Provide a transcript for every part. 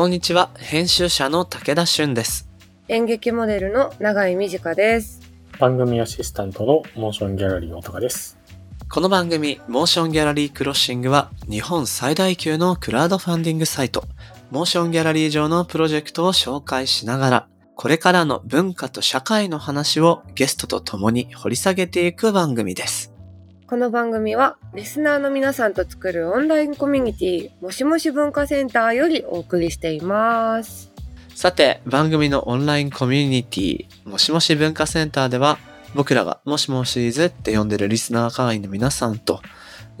こんにちは、編集者の武田俊です。演劇モデルの永井美智香です。番組アシスタントの MOTION GALLERY 音賀です。この番組、 MOTION GALLERY CROSSING は、日本最大級のクラウドファンディングサイト、 MOTION GALLERY 上のプロジェクトを紹介しながら、これからの文化と社会の話をゲストと共に掘り下げていく番組です。この番組はリスナーの皆さんと作るオンラインコミュニティもしもし文化センターよりお送りしています。さて、番組のオンラインコミュニティ、もしもし文化センターでは、僕らがもしもしーずって呼んでるリスナー会員の皆さんと、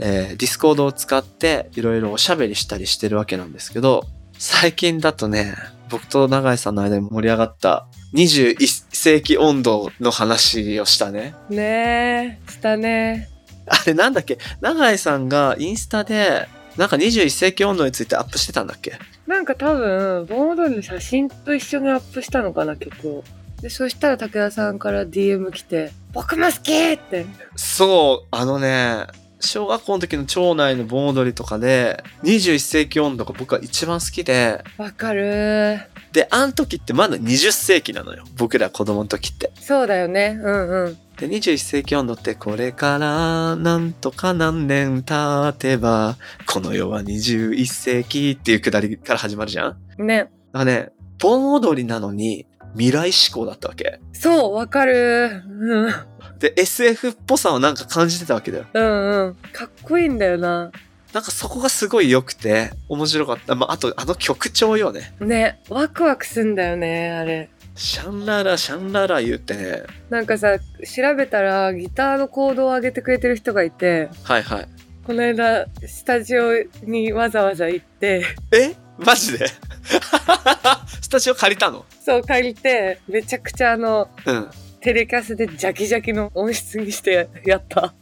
えー、 Discord を使っていろいろおしゃべりしたりしてるわけなんですけど、最近だとね、僕と長井さんの間に盛り上がった21世紀音頭の話をしたね。ねえ、したね。あれなんだっけ？長井さんがインスタで、なんか21世紀温度についてアップしてたんだっけ？なんか多分、盆踊りの写真と一緒にアップしたのかな、曲を。で、そしたら武田さんから DM 来て、僕も好きって。そう、あのね、小学校の時の町内の盆踊りとかで、21世紀温度が僕は一番好きで、わかるで、あの時ってまだ20世紀なのよ。僕ら子供の時って。そうだよね。うんうん。で、21世紀温度って、これからなんとか何年経てば、この世は21世紀っていうくだりから始まるじゃんね。だからね、盆踊りなのに未来志向だったわけ。そう、わかる。うん。で、SF っぽさをなんか感じてたわけだよ。うんうん。かっこいいんだよな。なんかそこがすごい良くて、面白かった。まあ、あと、あの曲調よね。ね、ワクワクすんだよね、あれ。シャンララ、シャンララ言ってね。なんかさ、調べたらギターのコードを上げてくれてる人がいて、はいはい。この間、スタジオにわざわざ行って、え？マジで？スタジオ借りたの？そう借りて、めちゃくちゃあの、うん。テレキャスでジャキジャキの音質にしてやった。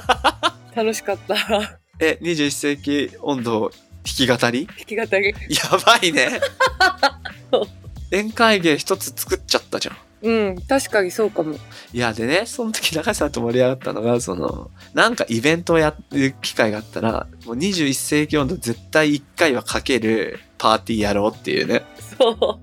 楽しかった。弾え、21世紀温度弾き語り？き語り。やばいね。宴会芸一つ作っちゃったじゃん。うん、確かにそうかも。いや、でね、その時中井さんと盛り上がったのが、その、なんかイベントをやる機会があったら、もう21世紀温度絶対1回はかけるパーティーやろうっていうね。そ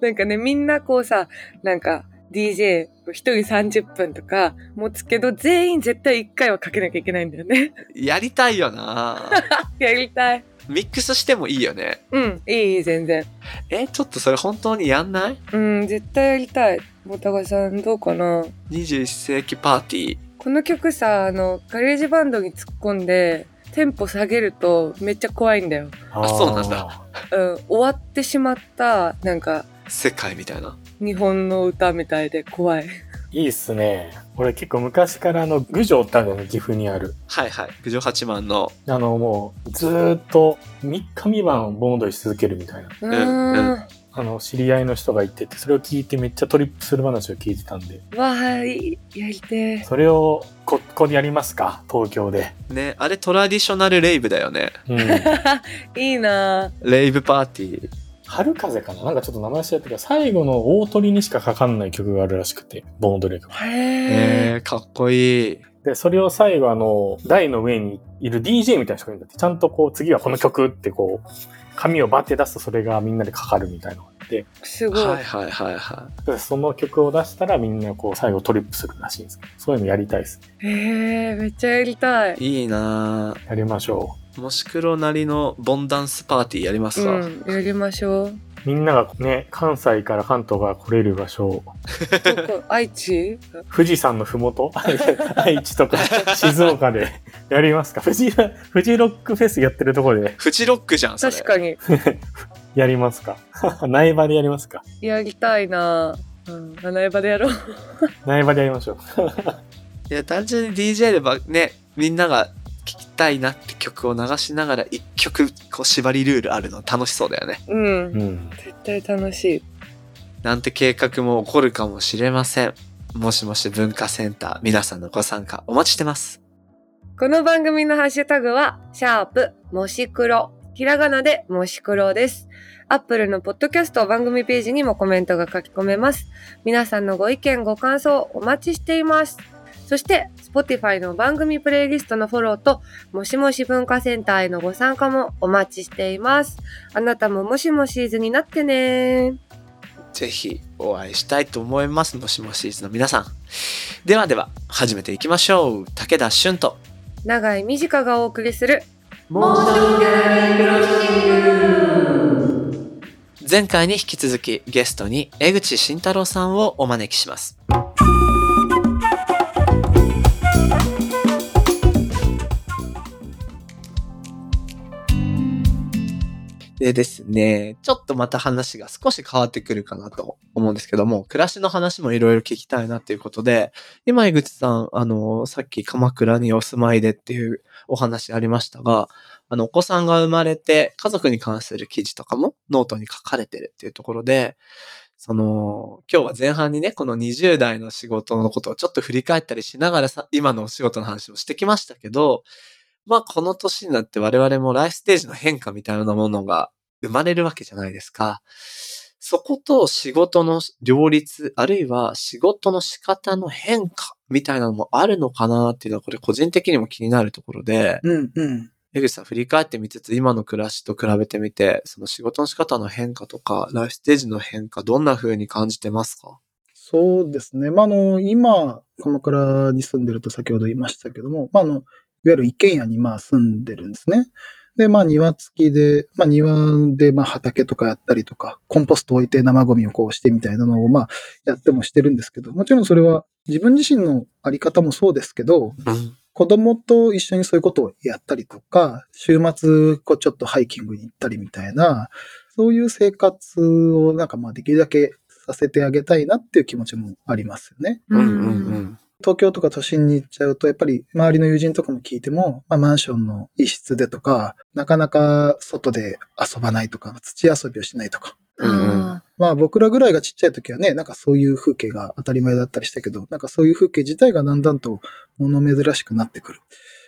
う。なんかね、みんなこうさ、なんか DJ 一人30分とか持つけど、全員絶対1回はかけなきゃいけないんだよね。やりたいよな やりたい。ミックスしてもいいよね。うん、いい全然。え、ちょっとそれ本当にやんない？うん、絶対やりたい。もたがさん、どうかな ?21 世紀パーティー。この曲さ、あの、 GarageBand に突っ込んで、テンポ下げるとめっちゃ怖いんだよ。あそうなんだうん、終わってしまった、なんか、世界みたいな。日本の歌みたいで怖い。いいっすね。俺結構昔からあの、郡上ってあるよね、岐阜にある。はいはい。郡上八幡の。あの、もう、ずーっと3日3晩盆踊りし続けるみたいな。ううーん。あの、知り合いの人がいてて、それを聞いてめっちゃトリップする話を聞いてたんで、わあ、いいやりてそれをこ、ここでやりますか？東京で。ね、あれトラディショナルレイブだよね。うん。ー。いいなレイブパーティー。春風かな？なんかちょっと名前知らったけど、最後の大鳥にしかかかんない曲があるらしくて、盆踊りが。ぁ。へえー、かっこいい。で、それを最後あの、台の上にいる DJ みたいな人がいるんだって、ちゃんとこう、次はこの曲ってこう、紙をバッて出すとそれがみんなでかかるみたいなのがあって、ー。すごい。はいはいはいはでその曲を出したらみんなこう、最後トリップするらしいんですけど、そういうのやりたいです。へえ、めっちゃやりたい。い。いいなやりましょぁ。もし黒なりのボンダンスパーティーやりますか、うん、やりましょう。う。みんながね、関西から関東が来れる場所、どこ？愛知？富士山のふもと愛知とか静岡でやりますか？富士、富士ロックフェスやってるところでフジロックじゃん、それ。確かに。やりますか？苗場でやりますか？やりたいなうん、穴場でやろう。苗場でやりましょう。いや、単純に DJ でばね、みんなが聴きたいなって曲を流しながら一曲こう縛りルールあるの楽しそうだよね。うん。うん。絶対楽しい。なんて計画も起こるかもしれません。もしもし文化センター、皆さんのご参加お待ちしてます。この番組のハッシュタグは、シャープ、もし黒。ひらがなでもし黒です。アップルのポッドキャスト番組ページにもコメントが書き込めます。皆さんのご意見、ご感想お待ちしています。そして、Spotify の番組プレイリストのフォローと、もしもし文化センターへのご参加もお待ちしています。あなたももしもしーずになってねぜひお会いしたいと思います。もしもしーずの皆さん。ではでは、始めていきましょう。武田俊と。長井美智香がお送りする、前回に引き続きゲストに江口慎太郎さんをお招きします。でですね、ちょっとまた話が少し変わってくるかなと思うんですけども、暮らしの話もいろいろ聞きたいなっていうことで、今江口さん、あの、さっき鎌倉にお住まいでっていうお話ありましたが、あの、お子さんが生まれて、家族に関する記事とかもノートに書かれてるっていうところで、その、今日は前半にね、この20代の仕事のことをちょっと振り返ったりしながらさ、今のお仕事の話をしてきましたけど、まあこの年になって我々もライフステージの変化みたいなものが生まれるわけじゃないですか。そこと仕事の両立、あるいは仕事の仕方の変化みたいなのもあるのかなっていうのはこれ個人的にも気になるところで、うんうん。江口さん振り返ってみつつ今の暮らしと比べてみて、その仕事の仕方の変化とか、ライフステージの変化、どんな風に感じてますか？そうですね。まあ、あの、今、鎌倉に住んでると先ほど言いましたけども、まあ、あの、いわゆる一軒家にまあ住んでるんですね。で、まあ庭付きで、まあ庭でまあ畑とかやったりとか、コンポスト置いて生ゴミをこうしてみたいなのをまあやってもしてるんですけど、もちろんそれは自分自身のあり方もそうですけど、うん。子供と一緒にそういうことをやったりとか、週末、こうちょっとハイキングに行ったりみたいな、そういう生活をなんかまあできるだけさせてあげたいなっていう気持ちもありますよね。うんうんうん。東京とか都心に行っちゃうと、やっぱり周りの友人とかも聞いても、まあマンションの一室でとか、なかなか外で遊ばないとか、土遊びをしないとか。うんまあ僕らぐらいがちっちゃい時はね、なんかそういう風景が当たり前だったりしたけど、なんかそういう風景自体がだんだんと物珍しくなってくる。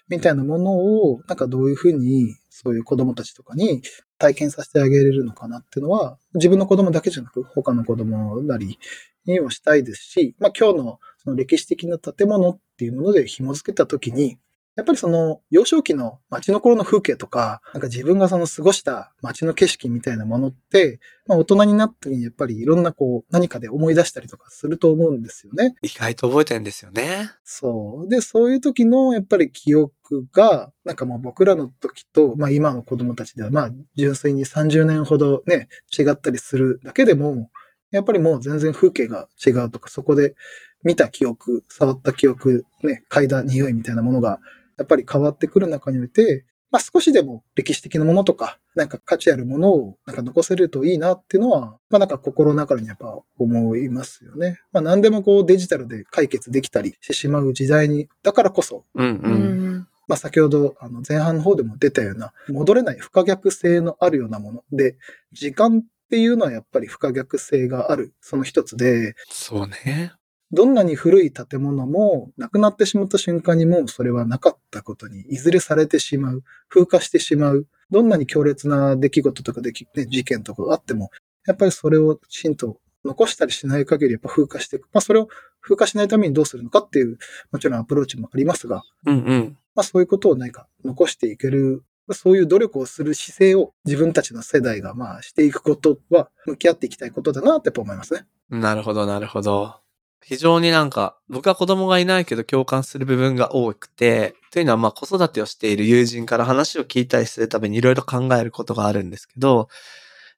みたいなものを、なんかどういうふうに、そういう子供たちとかに体験させてあげれるのかなっていうのは、自分の子供だけじゃなく、他の子供なりにもしたいですし、まあ今日のその歴史的な建物っていうもので紐付けたときに、やっぱりその幼少期の街の頃の風景とか、なんか自分がその過ごした街の景色みたいなものって、まあ大人になった時にやっぱりいろんなこう何かで思い出したりとかすると思うんですよね。意外と覚えてるんですよね。そう。で、そういう時のやっぱり記憶が、なんかもう僕らの時と、まあ今の子供たちでは、まあ純粋に30年ほどね、違ったりするだけでも、やっぱりもう全然風景が違うとか、そこで見た記憶、触った記憶、ね、嗅いだ匂いみたいなものが、やっぱり変わってくる中において、まあ少しでも歴史的なものとか、なんか価値あるものをなんか残せるといいなっていうのは、まあなんか心の中にやっぱ思いますよね。まあ何でもこうデジタルで解決できたりしてしまう時代に、だからこそ、うんーううん。んまあ先ほどあの前半の方でも出たような、戻れない不可逆性のあるようなもので、時間っていうのはやっぱり不可逆性がある、その一つで、そうね。どんなに古い建物もなくなってしまった瞬間にもうそれはなかったことにいずれされてしまう、風化してしまう、どんなに強烈な出来事とかでき、ね、事件とかがあっても、やっぱりそれをきちんと残したりしない限りやっぱ風化していく。まあそれを風化しないためにどうするのかっていう、もちろんアプローチもありますが、うんうん。まあそういうことを何か残していける、そういう努力をする姿勢を自分たちの世代がまあしていくことは向き合っていきたいことだなってやっぱ思いますね。なるほど、なるほど。非常になんか、僕は子供がいないけど共感する部分が多くて、というのはまあ子育てをしている友人から話を聞いたりするためにいろいろ考えることがあるんですけど、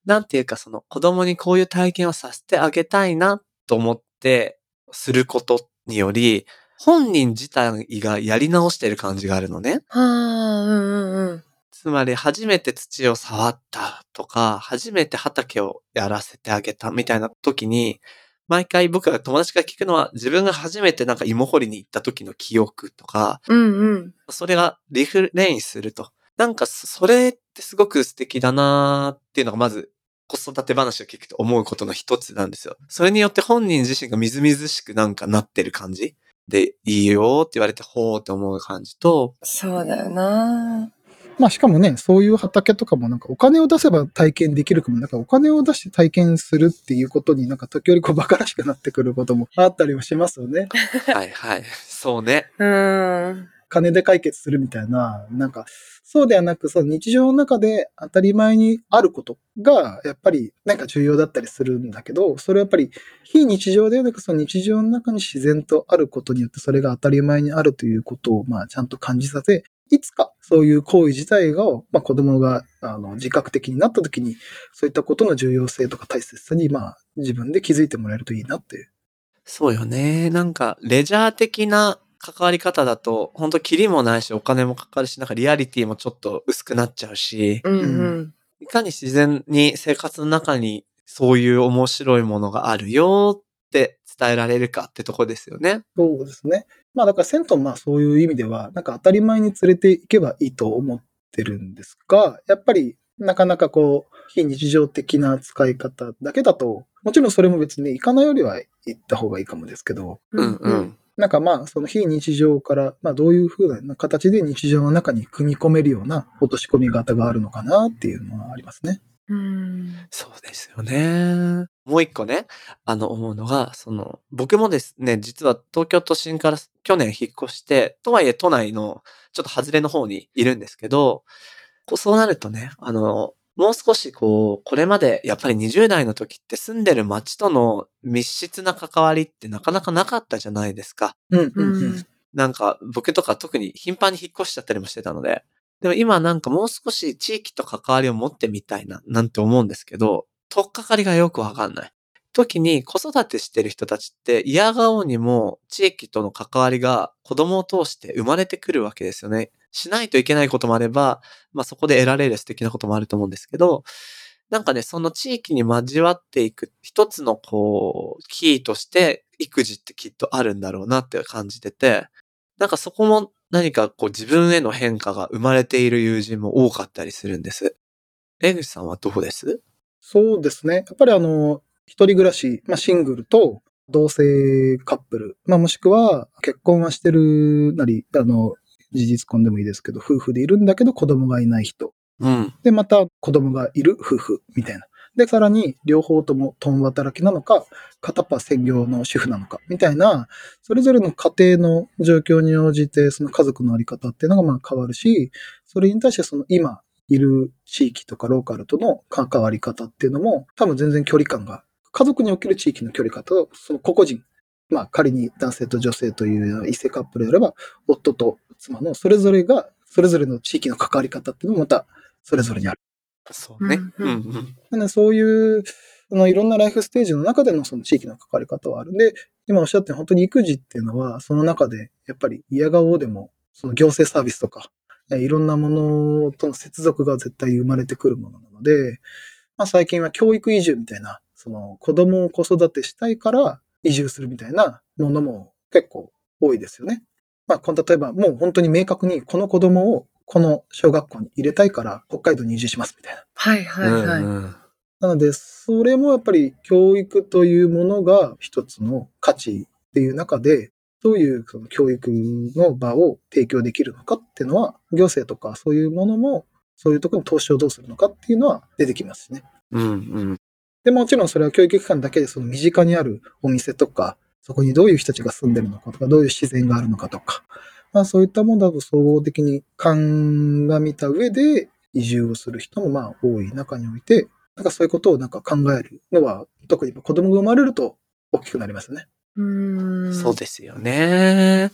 なんていうかその子供にこういう体験をさせてあげたいなと思ってすることにより、本人自体がやり直してる感じがあるのね。はあ、うんうんうん。つまり初めて土を触ったとか、初めて畑をやらせてあげたみたいな時に、毎回僕が友達が聞くのは自分が初めてなんか芋掘りに行った時の記憶とか、うんうん。それがリフレインすると。なんかそそれってすごく素敵だなーっていうのがまず子育て話を聞くと思うことの一つなんですよ。それによって本人自身がみずみずしくなんかなってる感じで、いいよって言われてほーって思う感じと、そうだよな。まあしかもね、そういう畑とかもなんかお金を出せば体験できるかも、なんかお金を出して体験するっていうことになんか時折こう馬鹿らしくなってくることもあったりはしますよね。はいはい。そうね。うーん。金で解決するみたいな、なんか、そうではなく、その日常の中で当たり前にあることが、やっぱりなんか重要だったりするんだけど、それはやっぱり非日常ではなく、その日常の中に自然とあることによって、それが当たり前にあるということを、まあ、ちゃんと感じさせ、いつかそういう行為自体が、まあ、子供があの自覚的になった時に、そういったことの重要性とか大切さに、まあ、自分で気づいてもらえるといいなっていう。そうよね。なんか、レジャー的な関わり方だと、本当キリもないし、お金もかかるし、なんかリアリティもちょっと薄くなっちゃうし、うんうん。いかに自然に生活の中にそういう面白いものがあるよって伝えられるかってとこですよね。そうですね。まあだから銭湯もまあそういう意味では、なんか当たり前に連れて行けばいいと思ってるんですが、やっぱりなかなかこう、非日常的な使い方だけだと、もちろんそれも別に行かないよりは行った方がいいかもですけど、うんうん。なんかまあその非日常から、まあどういう風な形で日常の中に組み込めるような落とし込み方があるのかなっていうのはありますね。うん。そうですよね。もう一個ね、あの思うのが、その、僕もですね、実は東京都心から去年引っ越して、とはいえ都内のちょっと外れの方にいるんですけど、こうそうなるとね、あの、もう少しこう、これまでやっぱり20代の時って住んでる街との密室な関わりってなかなかなかったじゃないですか。うんううんうんん。なんか僕とか特に頻繁に引っ越しちゃったりもしてたので。でも今なんかもう少し地域と関わりを持ってみたいな、なんて思うんですけど、とっかかりがよくわかんない。時に子育てしてる人たちって嫌顔にも地域との関わりが子供を通して生まれてくるわけですよね。しないといけないこともあれば、まあそこで得られる素敵なこともあると思うんですけど、なんかね、その地域に交わっていく一つのこう、キーとして育児ってきっとあるんだろうなって感じてて、なんかそこも何かこう自分への変化が生まれている友人も多かったりするんです。江口さんはどうです？そうですね。やっぱりあの、一人暮らし、まあシングルと同性カップル、まあもしくは結婚はしてるなり、あの、事実婚でもいいですけど、夫婦でいるんだけど子供がいない人。うん。で、また子供がいる夫婦みたいな。で、さらに両方とも共働きなのか、片っ端専業の主婦なのか、みたいな、それぞれの家庭の状況に応じて、その家族のあり方っていうのがまあ変わるし、それに対してその今いる地域とかローカルとの関わり方っていうのも、多分全然距離感が、家族における地域の距離感と、その個々人、まあ仮に男性と女性という異性カップルであれば、夫と妻のそれぞれが、それぞれの地域の関わり方っていうのもまたそれぞれにある。そうね。ううんんううんん。なのでそういう、あの、いろんなライフステージの中でのその地域の関わり方はあるんで、今おっしゃったように本当に育児っていうのは、その中で、やっぱり嫌顔でも、その行政サービスとか、えいろんなものとの接続が絶対生まれてくるものなので、まあ最近は教育移住みたいな、その子供を子育てしたいから移住するみたいなものも結構多いですよね。まあ、例えばもう本当に明確にこの子供をこの小学校に入れたいから北海道に移住しますみたいな。はいはいはい。うんうんなので、それもやっぱり教育というものが一つの価値っていう中で、どういうその教育の場を提供できるのかっていうのは、行政とかそういうものも、そういうところに投資をどうするのかっていうのは出てきますしね。うんうん。で、もちろんそれは教育機関だけでその身近にあるお店とか、そこにどういう人たちが住んでるのかとか、どういう自然があるのかとか、まあそういったものだと総合的に鑑みた上で移住をする人もまあ多い中において、なんかそういうことをなんか考えるのは、特に子供が生まれると大きくなりますね。うーん。そうですよね。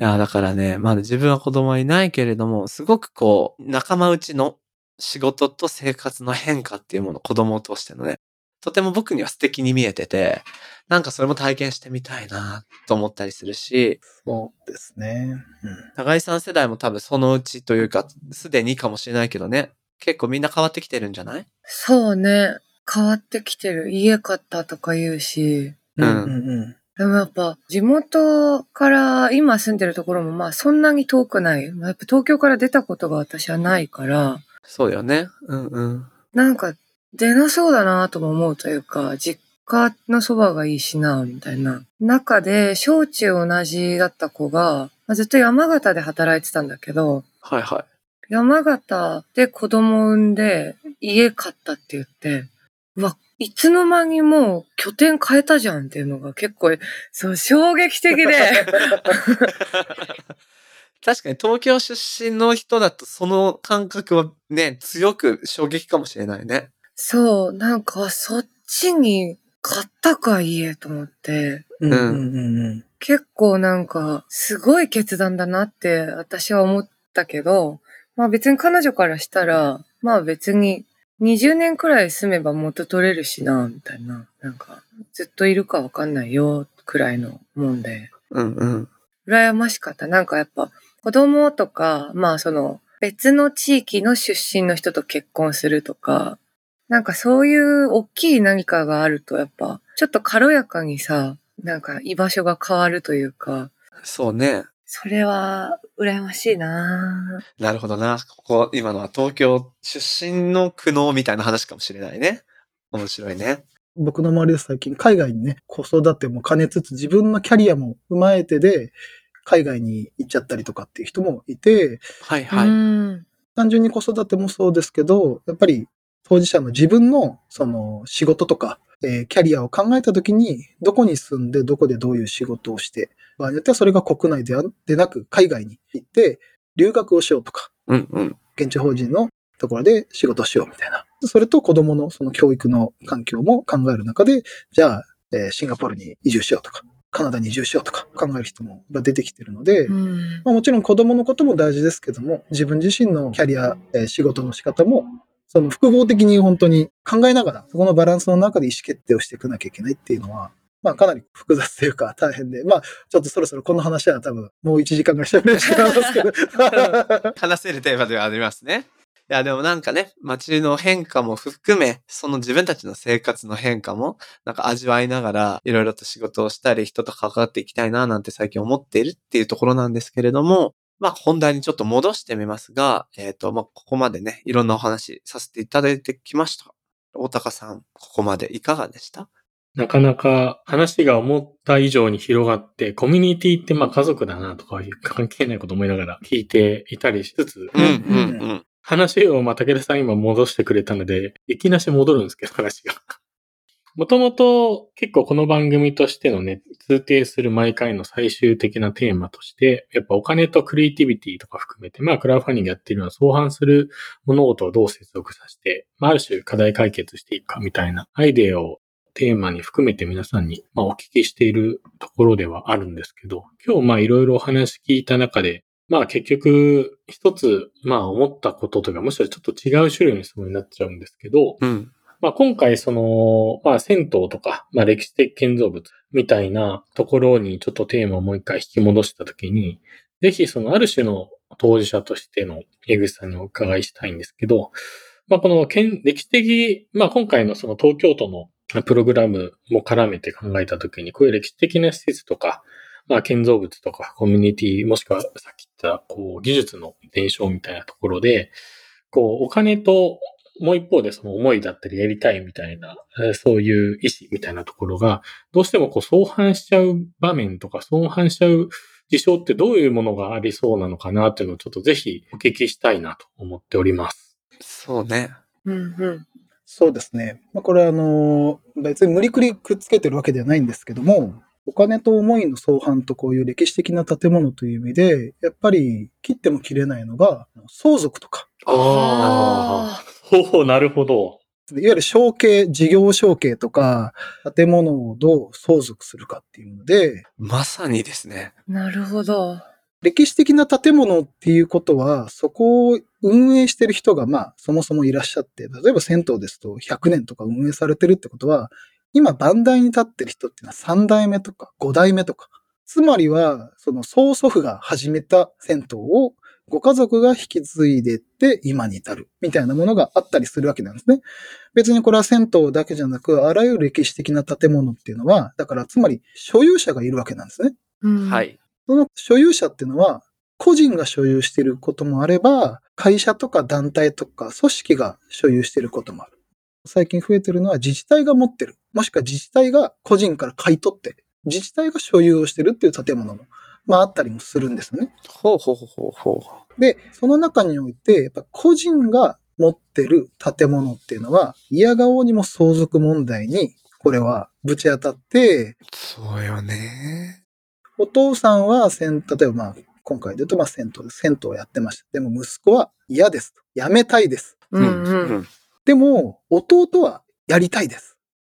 いや、だからね、まだ自分は子供はいないけれども、すごくこう、仲間内の仕事と生活の変化っていうもの、子供を通してのね、とても僕には素敵に見えてて、なんかそれも体験してみたいなと思ったりするし、そうですね。高井さん世代も多分そのうちというか、すでにかもしれないけどね、結構みんな変わってきてるんじゃない？そうね。変わってきてる。家買ったとか言うし。うん。うんうんうんうん。でもやっぱ地元から今住んでるところもまあそんなに遠くない。まあやっぱ東京から出たことが私はないから、そうよね。うんうん。なんか出なそうだなとも思うというか、実家のそばがいいしな、みたいな。中で小中同じだった子が、まあずっと山形で働いてたんだけど、はいはい。山形で子供産んで家買ったって言って、うわ、いつの間にもう拠点変えたじゃんっていうのが結構、そう、衝撃的で。確かに東京出身の人だとその感覚はね、強く衝撃かもしれないね。そう、なんかそっちに買ったか家と思って、うんうんうんうん。結構なんかすごい決断だなって私は思ったけど、まあ別に彼女からしたら、まあ別に20年くらい住めば元取れるしな、みたいな。なんかずっといるかわかんないよ、くらいのもんで。うんうん。羨ましかった。なんかやっぱ子供とか、まあその別の地域の出身の人と結婚するとか、なんかそういう大きい何かがあるとやっぱちょっと軽やかにさ、なんか居場所が変わるというか、そうね。それは羨ましいなぁなるほどな。ここ、今のは東京出身の苦悩みたいな話かもしれないね。面白いね。僕の周りで最近海外にね、子育ても兼ねつつ自分のキャリアも踏まえてで、海外に行っちゃったりとかっていう人もいて、はいはい。うん。単純に子育てもそうですけど、やっぱり当事者の自分のその仕事とか、えーキャリアを考えたときに、どこに住んで、どこでどういう仕事をして、場合によってはそれが国内であでなく海外に行って、留学をしようとか、うんうん。現地法人のところで仕事をしようみたいな。それと子供のその教育の環境も考える中で、じゃあ、えーシンガポールに移住しようとか、カナダに移住しようとか考える人も出てきてるので、うん。まあ、もちろん子供のことも大事ですけども、自分自身のキャリア、えー仕事の仕方も、その複合的に本当に考えながら、そこのバランスの中で意思決定をしていかなきゃいけないっていうのは、まあかなり複雑というか大変で、まあちょっとそろそろこの話は多分もう1時間ぐらい喋れてしまいますけど。話せるテーマではありますね。いや、でもなんかね、街の変化も含め、その自分たちの生活の変化も、なんか味わいながら、いろいろと仕事をしたり、人と関わっていきたいな、なんて最近思っているっていうところなんですけれども、まあ本題にちょっと戻してみますが、えっ、と、まあここまでね、いろんなお話させていただいてきました。大高さん、ここまでいかがでした？なかなか話が思った以上に広がって、コミュニティってまあ家族だなとか関係ないこと思いながら聞いていたりしつつ、うんうんうん。話をまあ武田さん今戻してくれたので、いきなし戻るんですけど話が。もともと結構この番組としてのね、通底する毎回の最終的なテーマとして、やっぱお金とクリエイティビティとか含めて、まあクラウドファンディングやってるのは相反する物事をどう接続させて、まあある種課題解決していくかみたいなアイデアをテーマに含めて皆さんに、まあ、お聞きしているところではあるんですけど、今日まあいろいろお話聞いた中で、まあ結局一つまあ思ったことというか、むしろちょっと違う種類の質問になっちゃうんですけど、うん。まあ今回その、まあ銭湯とか、まあ歴史的建造物みたいなところにちょっとテーマをもう一回引き戻したときに、ぜひそのある種の当事者としての江口さんにお伺いしたいんですけど、まあこの歴史的、まあ今回のその東京都のプログラムも絡めて考えたときに、こういう歴史的な施設とか、まあ建造物とかコミュニティ、もしくはさっき言ったこう技術の伝承みたいなところで、こうお金ともう一方でその思いだったりやりたいみたいな、えーそういう意思みたいなところが、どうしてもこう相反しちゃう場面とか相反しちゃう事象ってどういうものがありそうなのかなっていうのをちょっとぜひお聞きしたいなと思っております。そうね。うんうん。そうですね。まあ、これはあの、別に無理くりくっつけてるわけではないんですけども、お金と思いの相反とこういう歴史的な建物という意味で、やっぱり切っても切れないのが、相続とか、あほう、なるほど。いわゆる承継、事業承継とか、建物をどう相続するかっていうので、まさにですね。なるほど。歴史的な建物っていうことは、そこを運営してる人が、まあ、そもそもいらっしゃって、例えば銭湯ですと100年とか運営されてるってことは、今、番台に立ってる人っていうのは3代目とか5代目とか。つまりは、その曽祖父が始めた銭湯をご家族が引き継いでって今に至るみたいなものがあったりするわけなんですね。別にこれは銭湯だけじゃなく、あらゆる歴史的な建物っていうのは、だからつまり所有者がいるわけなんですね。うんは。い。その所有者っていうのは、個人が所有していることもあれば、会社とか団体とか組織が所有していることもある。最近増えてるのは自治体が持ってる。もしくは自治体が個人から買い取って、自治体が所有をしてるっていう建物も、まああったりもするんですよね。ほうほうほうほうほで、その中において、やっぱ個人が持ってる建物っていうのは、嫌顔にも相続問題に、これはぶち当たって、そうよね。お父さんは例えばまあ、今回で言うとまあ銭湯です。銭湯をやってました。でも息子は嫌ですと。やめたいです。うんうん。でも、弟はやりたいです。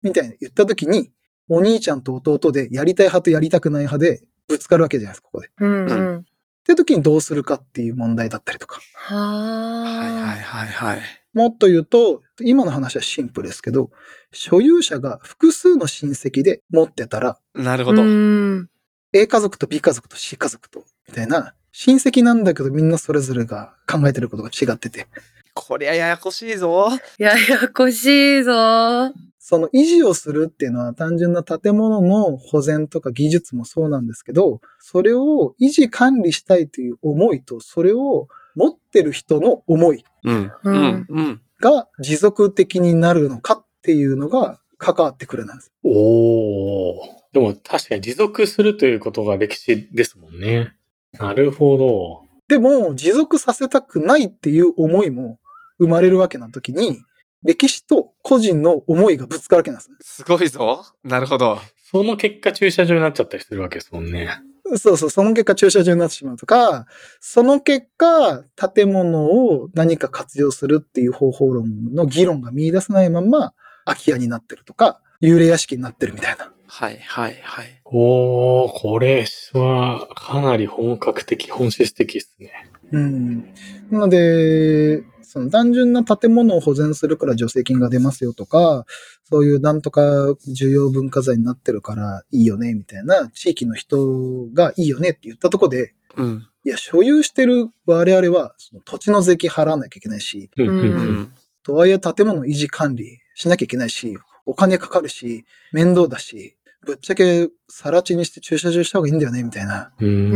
みたいに言ったときに、お兄ちゃんと弟でやりたい派とやりたくない派でぶつかるわけじゃないですか、ここで。っうんうん。て時にどうするかっていう問題だったりとか。ははいはいあ。はいはい。もっと言うと、今の話はシンプルですけど、所有者が複数の親戚で持ってたら、うなるほど。ん。A 家族と B 家族と C 家族と、みたいな、親戚なんだけどみんなそれぞれが考えてることが違ってて、こりゃややこしいぞ。ややこしいぞ。その維持をするっていうのは単純な建物の保全とか技術もそうなんですけど、それを維持管理したいという思いと、それを持ってる人の思いうん。ううんん。うん。が持続的になるのかっていうのが関わってくるなんです。おー。でも確かに持続するということが歴史ですもんね。なるほど。でも、持続させたくないっていう思いも生まれるわけな時に、歴史と個人の思いがぶつかるわけなんですね。すごいぞ。なるほど。その結果駐車場になっちゃったりするわけですもんね。そうそう、その結果駐車場になってしまうとか、その結果、建物を何か活用するっていう方法論の議論が見出せないまま、空き家になってるとか、幽霊屋敷になってるみたいな。はいはいはい。おー、これはかなり本格的、本質的ですね。うん。なので、その単純な建物を保全するから助成金が出ますよとか、そういうなんとか重要文化財になってるからいいよね、みたいな地域の人がいいよねって言ったとこで、うん。いや、所有してる我々はその土地の税金払わなきゃいけないし、うん。とはいえ建物維持管理しなきゃいけないし、お金かかるし、面倒だし、ぶっちゃけ更地にして駐車場した方がいいんだよね、みたいな。うーん。う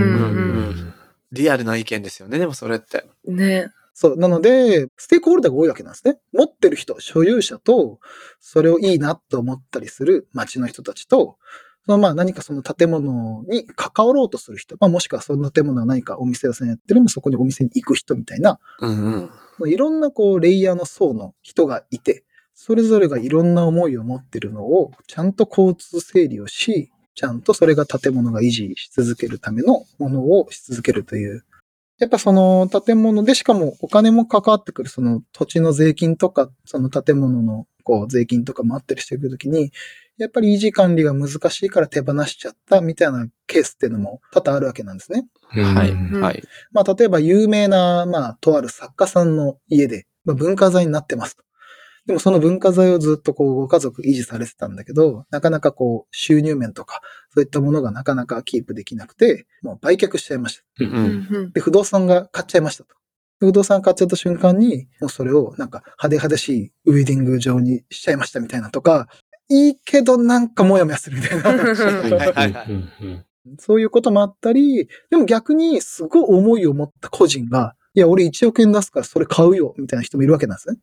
んリアルな意見ですよね。でもそれって。ね。そう。なので、ステークホルダーが多いわけなんですね。持ってる人、所有者と、それをいいなと思ったりする町の人たちと、そのまあ何かその建物に関わろうとする人、まあもしくはその建物が何かお店屋さんやってるのもそこにお店に行く人みたいな、うんうん。いろんなこうレイヤーの層の人がいて、それぞれがいろんな思いを持ってるのを、ちゃんと交通整理をし、ちゃんとそれが建物が維持し続けるためのものをし続けるという。やっぱその建物でしかもお金も関わってくるその土地の税金とか、その建物のこう税金とかもあったりしてくるときに、やっぱり維持管理が難しいから手放しちゃったみたいなケースっていうのも多々あるわけなんですね。はいうんはい。まあ、例えば有名な、まあ、とある作家さんの家で、まあ、文化財になってますと。でもその文化財をずっとこう、ご家族維持されてたんだけど、なかなかこう、収入面とか、そういったものがなかなかキープできなくて、もう売却しちゃいました。ううんん。うんで、不動産が買っちゃいましたと。で不動産買っちゃった瞬間に、もうそれをなんか派手派手しいウェディング場にしちゃいましたみたいなとか、いいけどなんかもやもやするみたいな。そういうこともあったり、でも逆にすごい思いを持った個人が、いや、俺1億円出すからそれ買うよ、みたいな人もいるわけなんですね。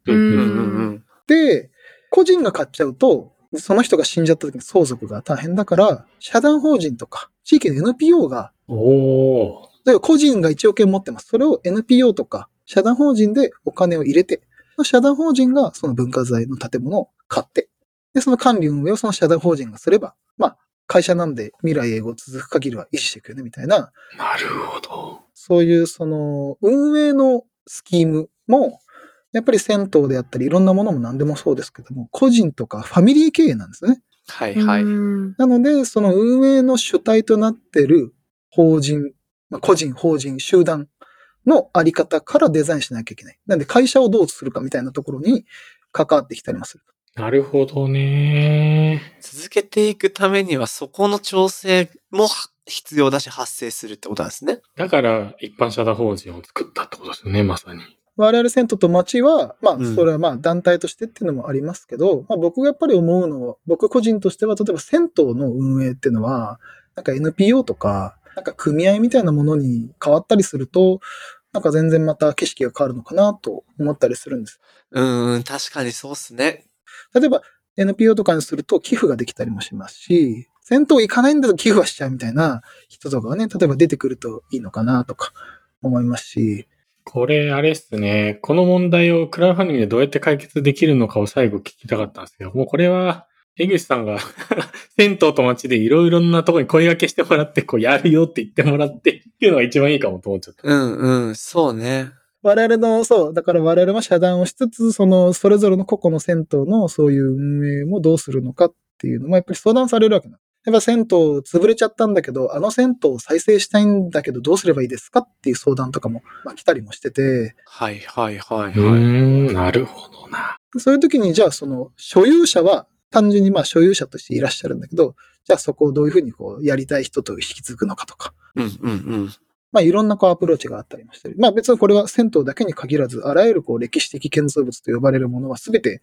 で、個人が買っちゃうと、その人が死んじゃった時に相続が大変だから、社団法人とか、地域の NPO が、おー。例えば個人が1億円持ってます。それを NPO とか、社団法人でお金を入れて、社団法人がその文化財の建物を買って、で、その管理運営をその社団法人がすれば、まあ、会社なんで未来永劫続く限りは維持していくよね、みたいな、なるほど。そういうその運営のスキームも、やっぱり銭湯であったりいろんなものも何でもそうですけども、個人とかファミリー経営なんですね。はいはい。うんなので、その運営の主体となっている法人、まあ、個人、法人、集団のあり方からデザインしなきゃいけない。なんで会社をどうするかみたいなところに関わってきたりもする。なるほどね。続けていくためにはそこの調整も必要だし発生するってことなんですね。だから一般社団法人を作ったってことですよね、まさに。我々銭湯と町は、まあうん、それはまあ団体としてっていうのもありますけど、まあ僕がやっぱり思うのは、僕個人としては、例えば銭湯の運営っていうのは、なんか NPO とか、なんか組合みたいなものに変わったりすると、なんか全然また景色が変わるのかなと思ったりするんです。うーん、確かにそうっすね。例えば NPO とかにすると寄付ができたりもしますし、銭湯行かないんだと寄付はしちゃうみたいな人とかがね、例えば出てくるといいのかなとか思いますし、これ、あれっすね。この問題をクラウドファンディングでどうやって解決できるのかを最後聞きたかったんですけど、もうこれは、江口さんが 銭湯と街でいろいろなところに声掛けしてもらって、こうやるよって言ってもらってっていうのが一番いいかもと思っちゃった。うんうん、そうね。我々の、そう、だから我々は遮断をしつつ、その、それぞれの個々の銭湯のそういう運営もどうするのかっていうのもやっぱり相談されるわけな。やっぱ銭湯潰れちゃったんだけど、あの銭湯を再生したいんだけどどうすればいいですかっていう相談とかも、まあ、来たりもしてて、はいはいはいうはい。なるほどな。そういう時にじゃあその所有者は単純にまあ所有者としていらっしゃるんだけど、じゃあそこをどういうふうにこうやりたい人と引き継ぐのかとか、うんうんうん。まあいろんなこうアプローチがあったりもしてる。まあ別にこれは銭湯だけに限らず、あらゆるこう歴史的建造物と呼ばれるものは全て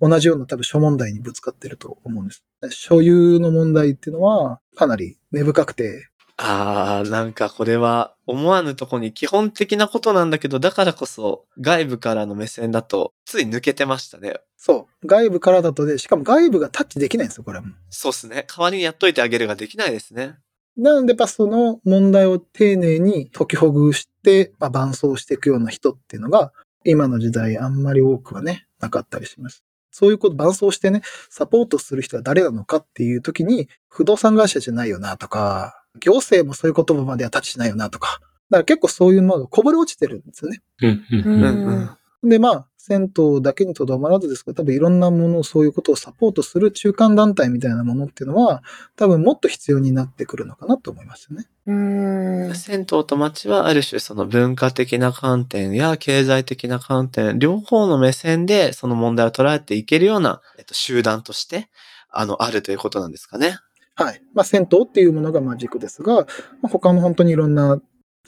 同じような多分諸問題にぶつかってると思うんです。所有の問題っていうのはかなり根深くて、あー、なんかこれは思わぬとこに基本的なことなんだけど、だからこそ外部からの目線だとつい抜けてましたね。そう、外部からだとで、しかも外部がタッチできないんですよ、これはもう。そうっすね。代わりにやっといてあげるができないですね。なので、やっぱその問題を丁寧に解きほぐして、まあ、伴走していくような人っていうのが、今の時代あんまり多くはね、なかったりします。そういうこと、伴走してね、サポートする人は誰なのかっていう時に、不動産会社じゃないよなとか、行政もそういう言葉まではタッチしないよなとか、だから結構そういうものがこぼれ落ちてるんですよね。うん、うん、ううん。うんうん。で、まあ、銭湯だけにとどまらずですけど、多分いろんなものを、そういうことをサポートする中間団体みたいなものっていうのは、多分もっと必要になってくるのかなと思いますよね。うーん。銭湯と街はある種その文化的な観点や経済的な観点、両方の目線でその問題を捉えていけるような、えっと、集団として、あの、あるということなんですかね。はい。まあ、銭湯っていうものがまあ軸ですが、まあ、他の本当にいろんな、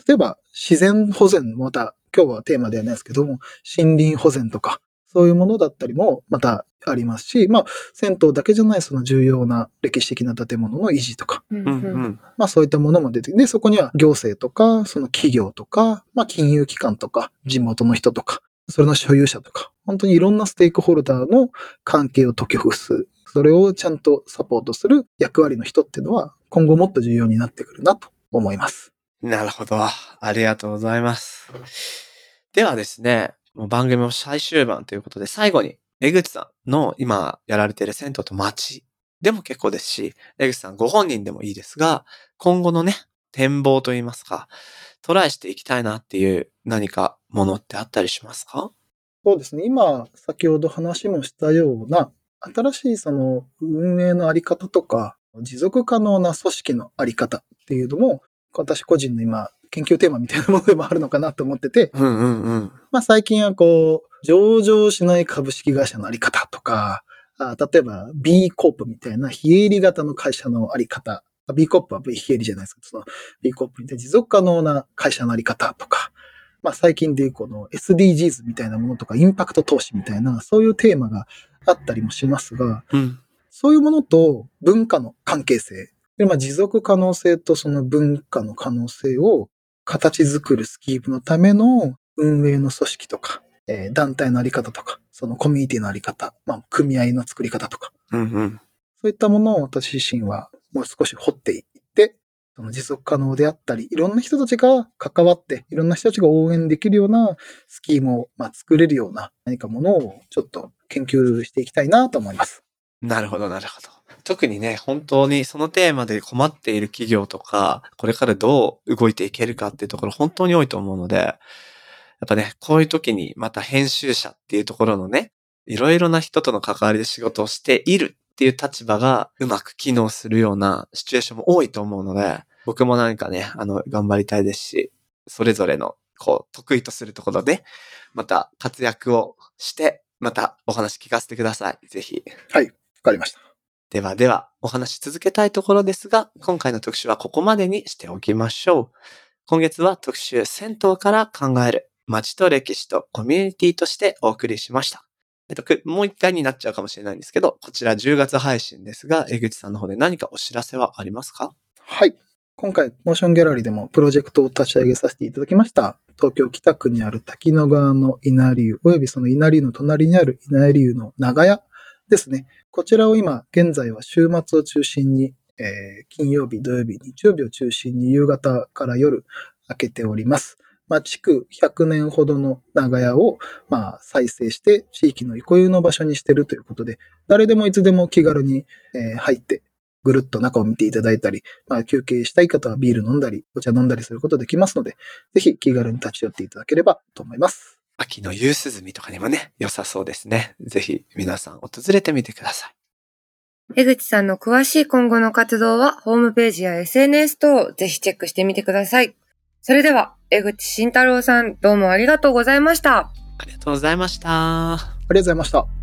例えば自然保全、また今日はテーマではないですけども、森林保全とか、そういうものだったりもまたありますし、まあ、銭湯だけじゃないその重要な歴史的な建物の維持とか、うんうんうん。まあそういったものも出てきて、で、そこには行政とか、その企業とか、まあ金融機関とか、地元の人とか、それの所有者とか、本当にいろんなステークホルダーの関係を解きほぐす、それをちゃんとサポートする役割の人っていうのは、今後もっと重要になってくるなと思います。なるほど。ありがとうございます。ではですね、もう番組も最終盤ということで、最後に、江口さんの今やられている銭湯と街でも結構ですし、江口さんご本人でもいいですが、今後のね、展望といいますか、トライしていきたいなっていう何かものってあったりしますか？そうですね。今、先ほど話もしたような、新しいその運営のあり方とか、持続可能な組織のあり方っていうのも、私個人の今、研究テーマみたいなものでもあるのかなと思ってて、うんうんうん。まあ最近はこう、上場しない株式会社のあり方とか、あ例えば B コープみたいな非営利型の会社のあり方。B コープは非営利じゃないですけど、その B コープみたいな持続可能な会社のあり方とか、まあ最近でいうこの SDGs みたいなものとか、インパクト投資みたいな、そういうテーマがあったりもしますが、うん。そういうものと文化の関係性。で、まあ持続可能性とその文化の可能性を形作るスキームのための運営の組織とか、えー団体のあり方とか、そのコミュニティのあり方、まあ組合の作り方とか、うんうん。そういったものを私自身はもう少し掘っていって、その持続可能であったり、いろんな人たちが関わって、いろんな人たちが応援できるようなスキームを、まあ、作れるような何かものをちょっと研究していきたいなと思います。なるほど、なるほど。特にね、本当にそのテーマで困っている企業とか、これからどう動いていけるかっていうところ本当に多いと思うので、やっぱね、こういう時にまた編集者っていうところのね、いろいろな人との関わりで仕事をしているっていう立場がうまく機能するようなシチュエーションも多いと思うので、僕も何かね、あの、頑張りたいですし、それぞれの、こう、得意とするところで、また活躍をして、またお話聞かせてください。ぜひ。はいわかりました。ではでは、お話し続けたいところですが、今回の特集はここまでにしておきましょう。今月は特集銭湯から考える街と歴史とコミュニティとしてお送りしました。えっと、くもう一回になっちゃうかもしれないんですけど、こちら10月配信ですが、江口さんの方で何かお知らせはありますか？はい。今回、モーションギャラリーでもプロジェクトを立ち上げさせていただきました。東京北区にある滝野川の稲荷湯、およびその稲荷の隣にある稲荷湯の長屋ですね。こちらを今、現在は週末を中心に、えー金曜日、土曜日、日曜日を中心に夕方から夜開けております。まあ、築100年ほどの長屋を、まあ、再生して地域の憩いの場所にしてるということで、誰でもいつでも気軽に、えー入って、ぐるっと中を見ていただいたり、まあ、休憩したい方はビール飲んだり、お茶飲んだりすることできますので、ぜひ気軽に立ち寄っていただければと思います。秋の夕涼みとかにもね、良さそうですね。ぜひ皆さん訪れてみてください。江口さんの詳しい今後の活動は、ホームページや SNS 等ぜひチェックしてみてください。それでは、江口慎太郎さん、どうもありがとうございました。ありがとうございました。ありがとうございました。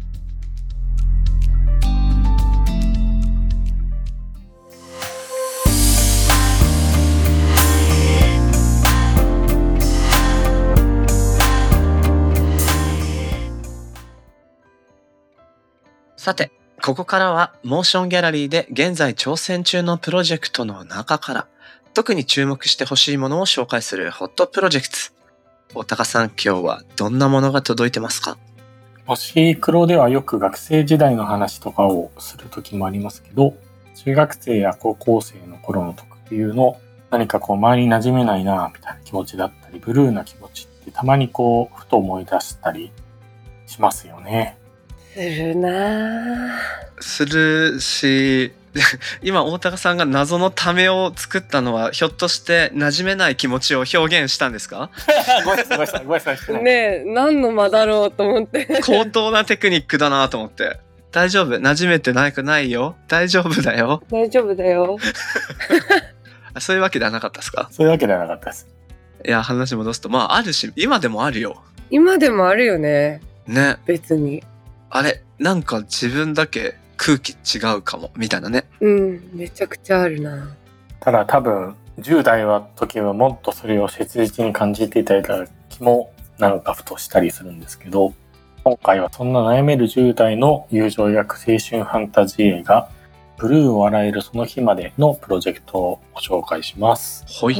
さて、ここからはモーションギャラリーで現在挑戦中のプロジェクトの中から特に注目してほしいものを紹介するホットプロジェクト。大高さん、今日はどんなものが届いてますか？星黒ではよく学生時代の話とかをする時もありますけど、中学生や高校生の頃の特有の何かこう周りに馴染めないなみたいな気持ちだったり、ブルーな気持ちってたまにこうふと思い出したりしますよね。するなぁ。するし、今大高さんが謎のためを作ったのはひょっとして馴染めない気持ちを表現したんですか？ごめんなさい、ごめんなさい、ごめんなさいしてない。ねえ、何の間だろうと思って。高等なテクニックだなと思って。大丈夫？馴染めてないくないよ？大丈夫だよ？大丈夫だよ。あそういうわけではなかったですか？そういうわけではなかったです。いや、話戻すと、まあ、あるし、今でもあるよ。今でもあるよね。ね。別に。あれ、なんか自分だけ空気違うかも、みたいなね。うん、めちゃくちゃあるな。ただ多分、10代は時はもっとそれを切実に感じていただいた気もなんかふとしたりするんですけど、今回はそんな悩める10代の友情を描く青春ファンタジー映画、ブルーを笑えるその日までのプロジェクトをご紹介します。ほい。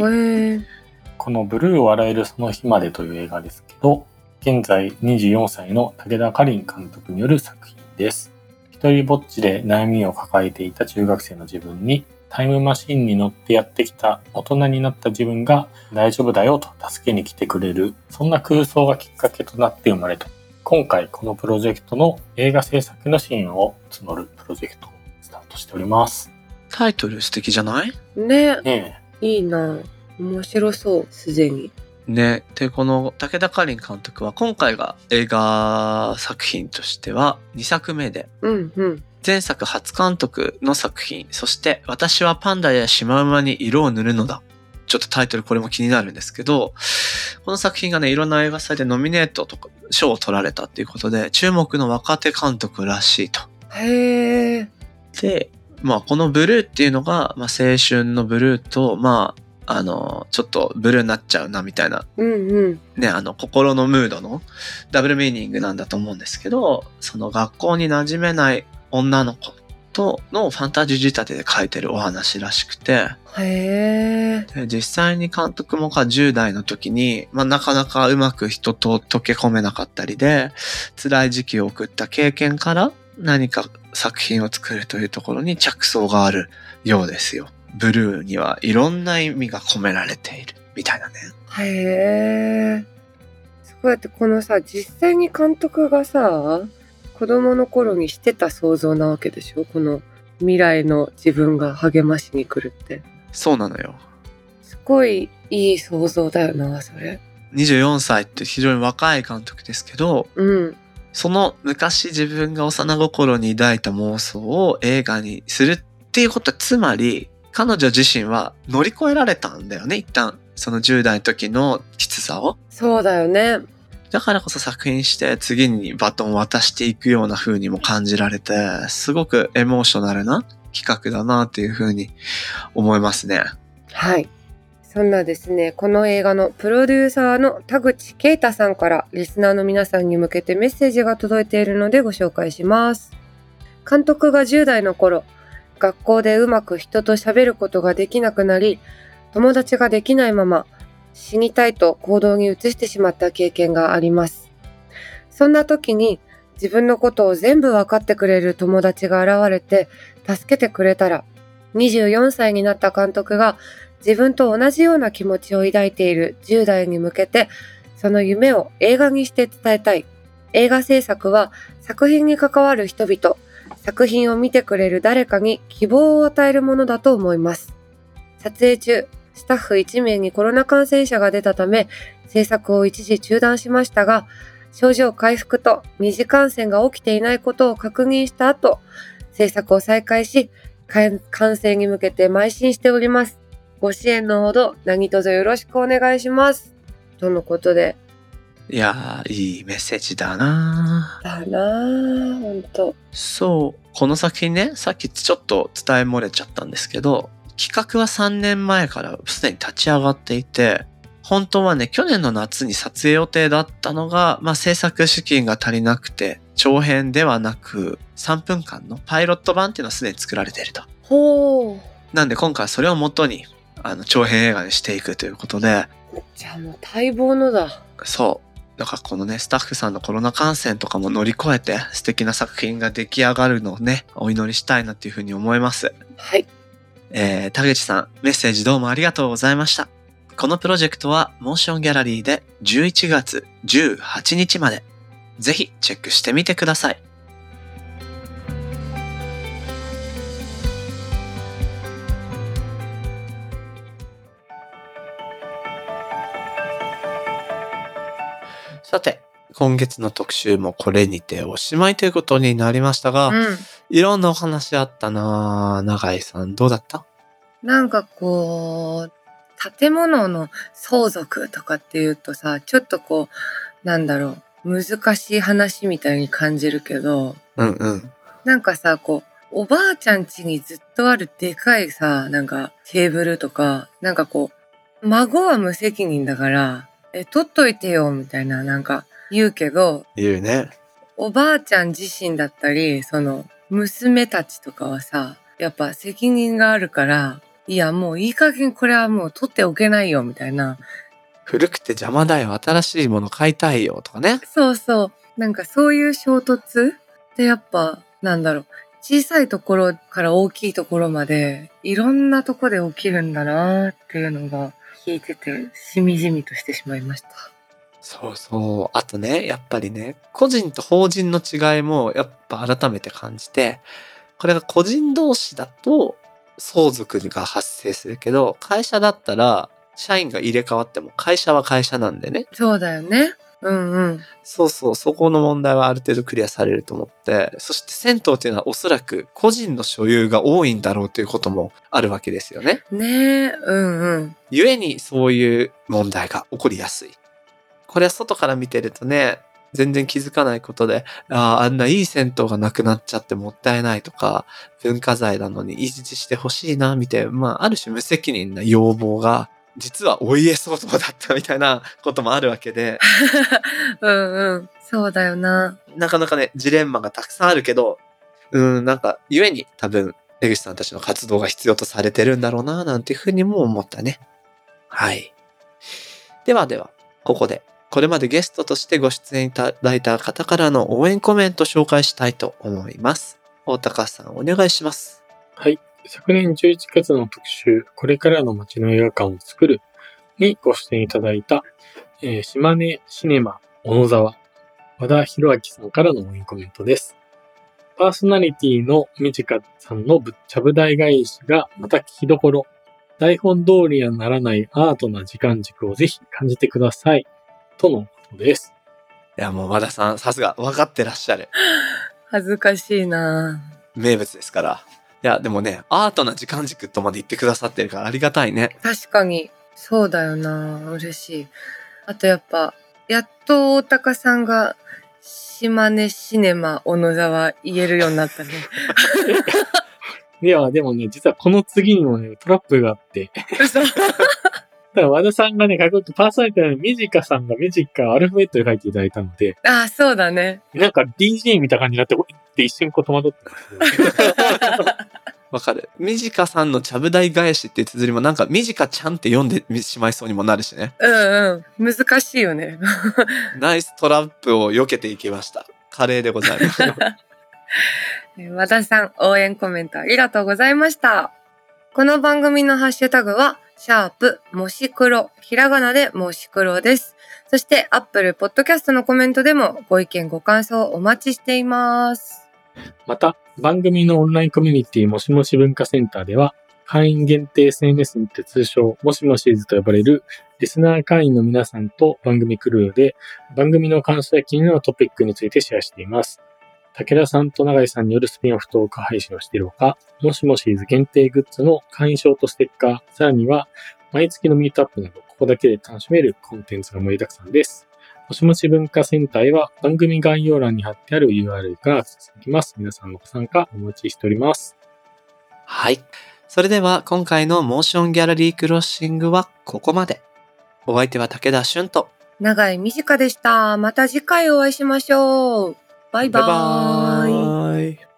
このブルーを笑えるその日までという映画ですけど、現在24歳の武田かりん監督による作品です。一人ぼっちで悩みを抱えていた中学生の自分にタイムマシンに乗ってやってきた大人になった自分が大丈夫だよと助けに来てくれる、そんな空想がきっかけとなって生まれた。今回このプロジェクトの映画制作のシーンを募るプロジェクトをスタートしております。タイトル素敵じゃない？ねねいいな。面白そう、すでに。ね。で、この武田かりん監督は今回が映画作品としては2作目で、うん、うん。前作初監督の作品、そして私はパンダやシマウマに色を塗るのだ。ちょっとタイトルこれも気になるんですけど、この作品がね、いろんな映画祭でノミネートとか賞を取られたっていうことで、注目の若手監督らしいと。へえ。で、まあこのブルーっていうのが、まあ青春のブルーと、まあ、あの、ちょっとブルーになっちゃうなみたいな、うん、うん。ね、あの心のムードのダブルミーニングなんだと思うんですけど、その学校に馴染めない女の子とのファンタジー仕立てで書いてるお話らしくて、へえ。で実際に監督もか10代の時に、まあ、なかなかうまく人と溶け込めなかったりで、辛い時期を送った経験から何か作品を作るというところに着想があるようですよ。ブルーにはいろんな意味が込められているみたいなね。へえ。すごいやってこのさ、実際に監督がさ、子供の頃にしてた想像なわけでしょ？この未来の自分が励ましに来るって。そうなのよ。すごいいい想像だよな、それ。24歳って非常に若い監督ですけど、うん。その昔自分が幼心に抱いた妄想を映画にするっていうことはつまり彼女自身は乗り越えられたんだよね一旦その10代の時のきつさをそうだよね。だからこそ作品して次にバトンを渡していくような風にも感じられてすごくエモーショナルな企画だなっていう風に思いますねはい。そんなですね、この映画のプロデューサーの田口啓太さんからリスナーの皆さんに向けてメッセージが届いているのでご紹介します。監督が10代の頃、学校でうまく人と喋ることができなくなり、友達ができないまま死にたいと行動に移してしまった経験があります。そんな時に自分のことを全部わかってくれる友達が現れて助けてくれたら、24歳になった監督が自分と同じような気持ちを抱いている10代に向けて、その夢を映画にして伝えたい。映画制作は作品に関わる人々、作品を見てくれる誰かに希望を与えるものだと思います。撮影中、スタッフ1名にコロナ感染者が出たため、制作を一時中断しましたが、症状回復と二次感染が起きていないことを確認した後、制作を再開し、完完成に向けて邁進しております。ご支援のほど何卒よろしくお願いします。とのことで、いやー、いいメッセージだなだなぁ、ほんと。そう。この作品ね、さっきちょっと伝え漏れちゃったんですけど、企画は3年前からすでに立ち上がっていて、本当はね、去年の夏に撮影予定だったのが、まあ制作資金が足りなくて、長編ではなく、3分間のパイロット版っていうのはすでに作られていると。ほう。なんで今回それを元に、あの、長編映画にしていくということで、じゃあもう待望のだ。そう。だからこのね、スタッフさんのコロナ感染とかも乗り越えて素敵な作品が出来上がるのをね、お祈りしたいなっていうふうに思います。はい。えー、田口さん、メッセージどうもありがとうございました。このプロジェクトはモーションギャラリーで11月18日まで。ぜひチェックしてみてください。さて、今月の特集もこれにておしまいということになりましたが、うん。いろんなお話あったなぁ。永井さん、どうだった？なんかこう、建物の相続とかっていうとさ、ちょっとこう、なんだろう、難しい話みたいに感じるけど、うんうん。なんかさ、こう、おばあちゃん家にずっとあるでかいさ、なんかテーブルとか、なんかこう、孫は無責任だから、え、取っといてよ、みたいな、なんか言うけど、言うね。おばあちゃん自身だったり、その、娘たちとかはさ、やっぱ責任があるから、いや、もういい加減これはもう取っておけないよ、みたいな。古くて邪魔だよ。新しいもの買いたいよ。とかね。そうそう。なんかそういう衝突ってやっぱ、なんだろう。小さいところから大きいところまで、いろんなとこで起きるんだなっていうのが、聞いてて、しみじみとしてしまいました。そうそう。あとね、やっぱりね、個人と法人の違いもやっぱ改めて感じて、これが個人同士だと相続が発生するけど、会社だったら社員が入れ替わっても会社は会社なんでね。そうだよね。うんうん。そうそう、そこの問題はある程度クリアされると思って、そして銭湯っていうのはおそらく個人の所有が多いんだろうということもあるわけですよね。ねえ、うんうん。故にそういう問題が起こりやすい。これは外から見てるとね、全然気づかないことで、ああ、あんないい銭湯がなくなっちゃってもったいないとか、文化財なのに維持してほしいな、みたいな、まあ、ある種無責任な要望が、実はお家騒動だったみたいなこともあるわけで、うんうん。そうだよな。なかなかね、ジレンマがたくさんあるけど、うん、なんか、故に多分、出口さんたちの活動が必要とされてるんだろうな、なんていうふうにも思ったね。はい。ではでは、ここで、これまでゲストとしてご出演いただいた方からの応援コメントを紹介したいと思います。大高さん、お願いします。はい。昨年11月の特集、これからの街の映画館を作るにご出演いただいた、えー島根シネマ小野沢、和田博明さんからの応援コメントです。パーソナリティのみじかさんのぶっちゃぶ台返しがまた聞きどころ、台本通りにはならないアートな時間軸をぜひ感じてください。とのことです。いや、もう和田さん、さすが、分かってらっしゃる。恥ずかしいな。名物ですから。いや、でもね、アートな時間軸とまで言ってくださってるからありがたいね。確かに。そうだよな。嬉しい。あとやっぱ、やっと大高さんが、島根シネマ小野沢言えるようになったね。いや、でもね、実はこの次にもね、トラップがあって、嘘。だから和田さんがね、かっこよくパーソナリティのミジカさんがミジカアルファベットで書いていただいたので、ああ、そうだね。なんか DJ 見た感じになって、って一瞬こう戸惑ってます。わかる。みじかさんのちゃぶ台返しって綴りもなんかみじかちゃんって読んでしまいそうにもなるしね。うんうん。難しいよね。ナイストラップを避けていきました。カレーでございます。和田さん、応援コメントありがとうございました。この番組のハッシュタグは、シャープ、もし黒、ひらがなでもし黒です。そして、アップルポッドキャストのコメントでもご意見ご感想お待ちしています。また、番組のオンラインコミュニティもしもし文化センターでは、会員限定 SNS にて通称、もしもしーずと呼ばれる、リスナー会員の皆さんと番組クルーで、番組の感想や気になるトピックについてシェアしています。武田さんと永井さんによるスピンオフトーク配信をしているほか、もしもしーず限定グッズの会員証とステッカー、さらには、毎月のミートアップなど、ここだけで楽しめるコンテンツが盛りだくさんです。もしもし文化センターへは番組概要欄に貼ってある URL からアクセスできます。皆さんのご参加お待ちしております。はい。それでは今回のモーションギャラリークロッシングはここまで。お相手は武田俊と。長井美智香でした。また次回お会いしましょう。バイバーイ。バイバーイ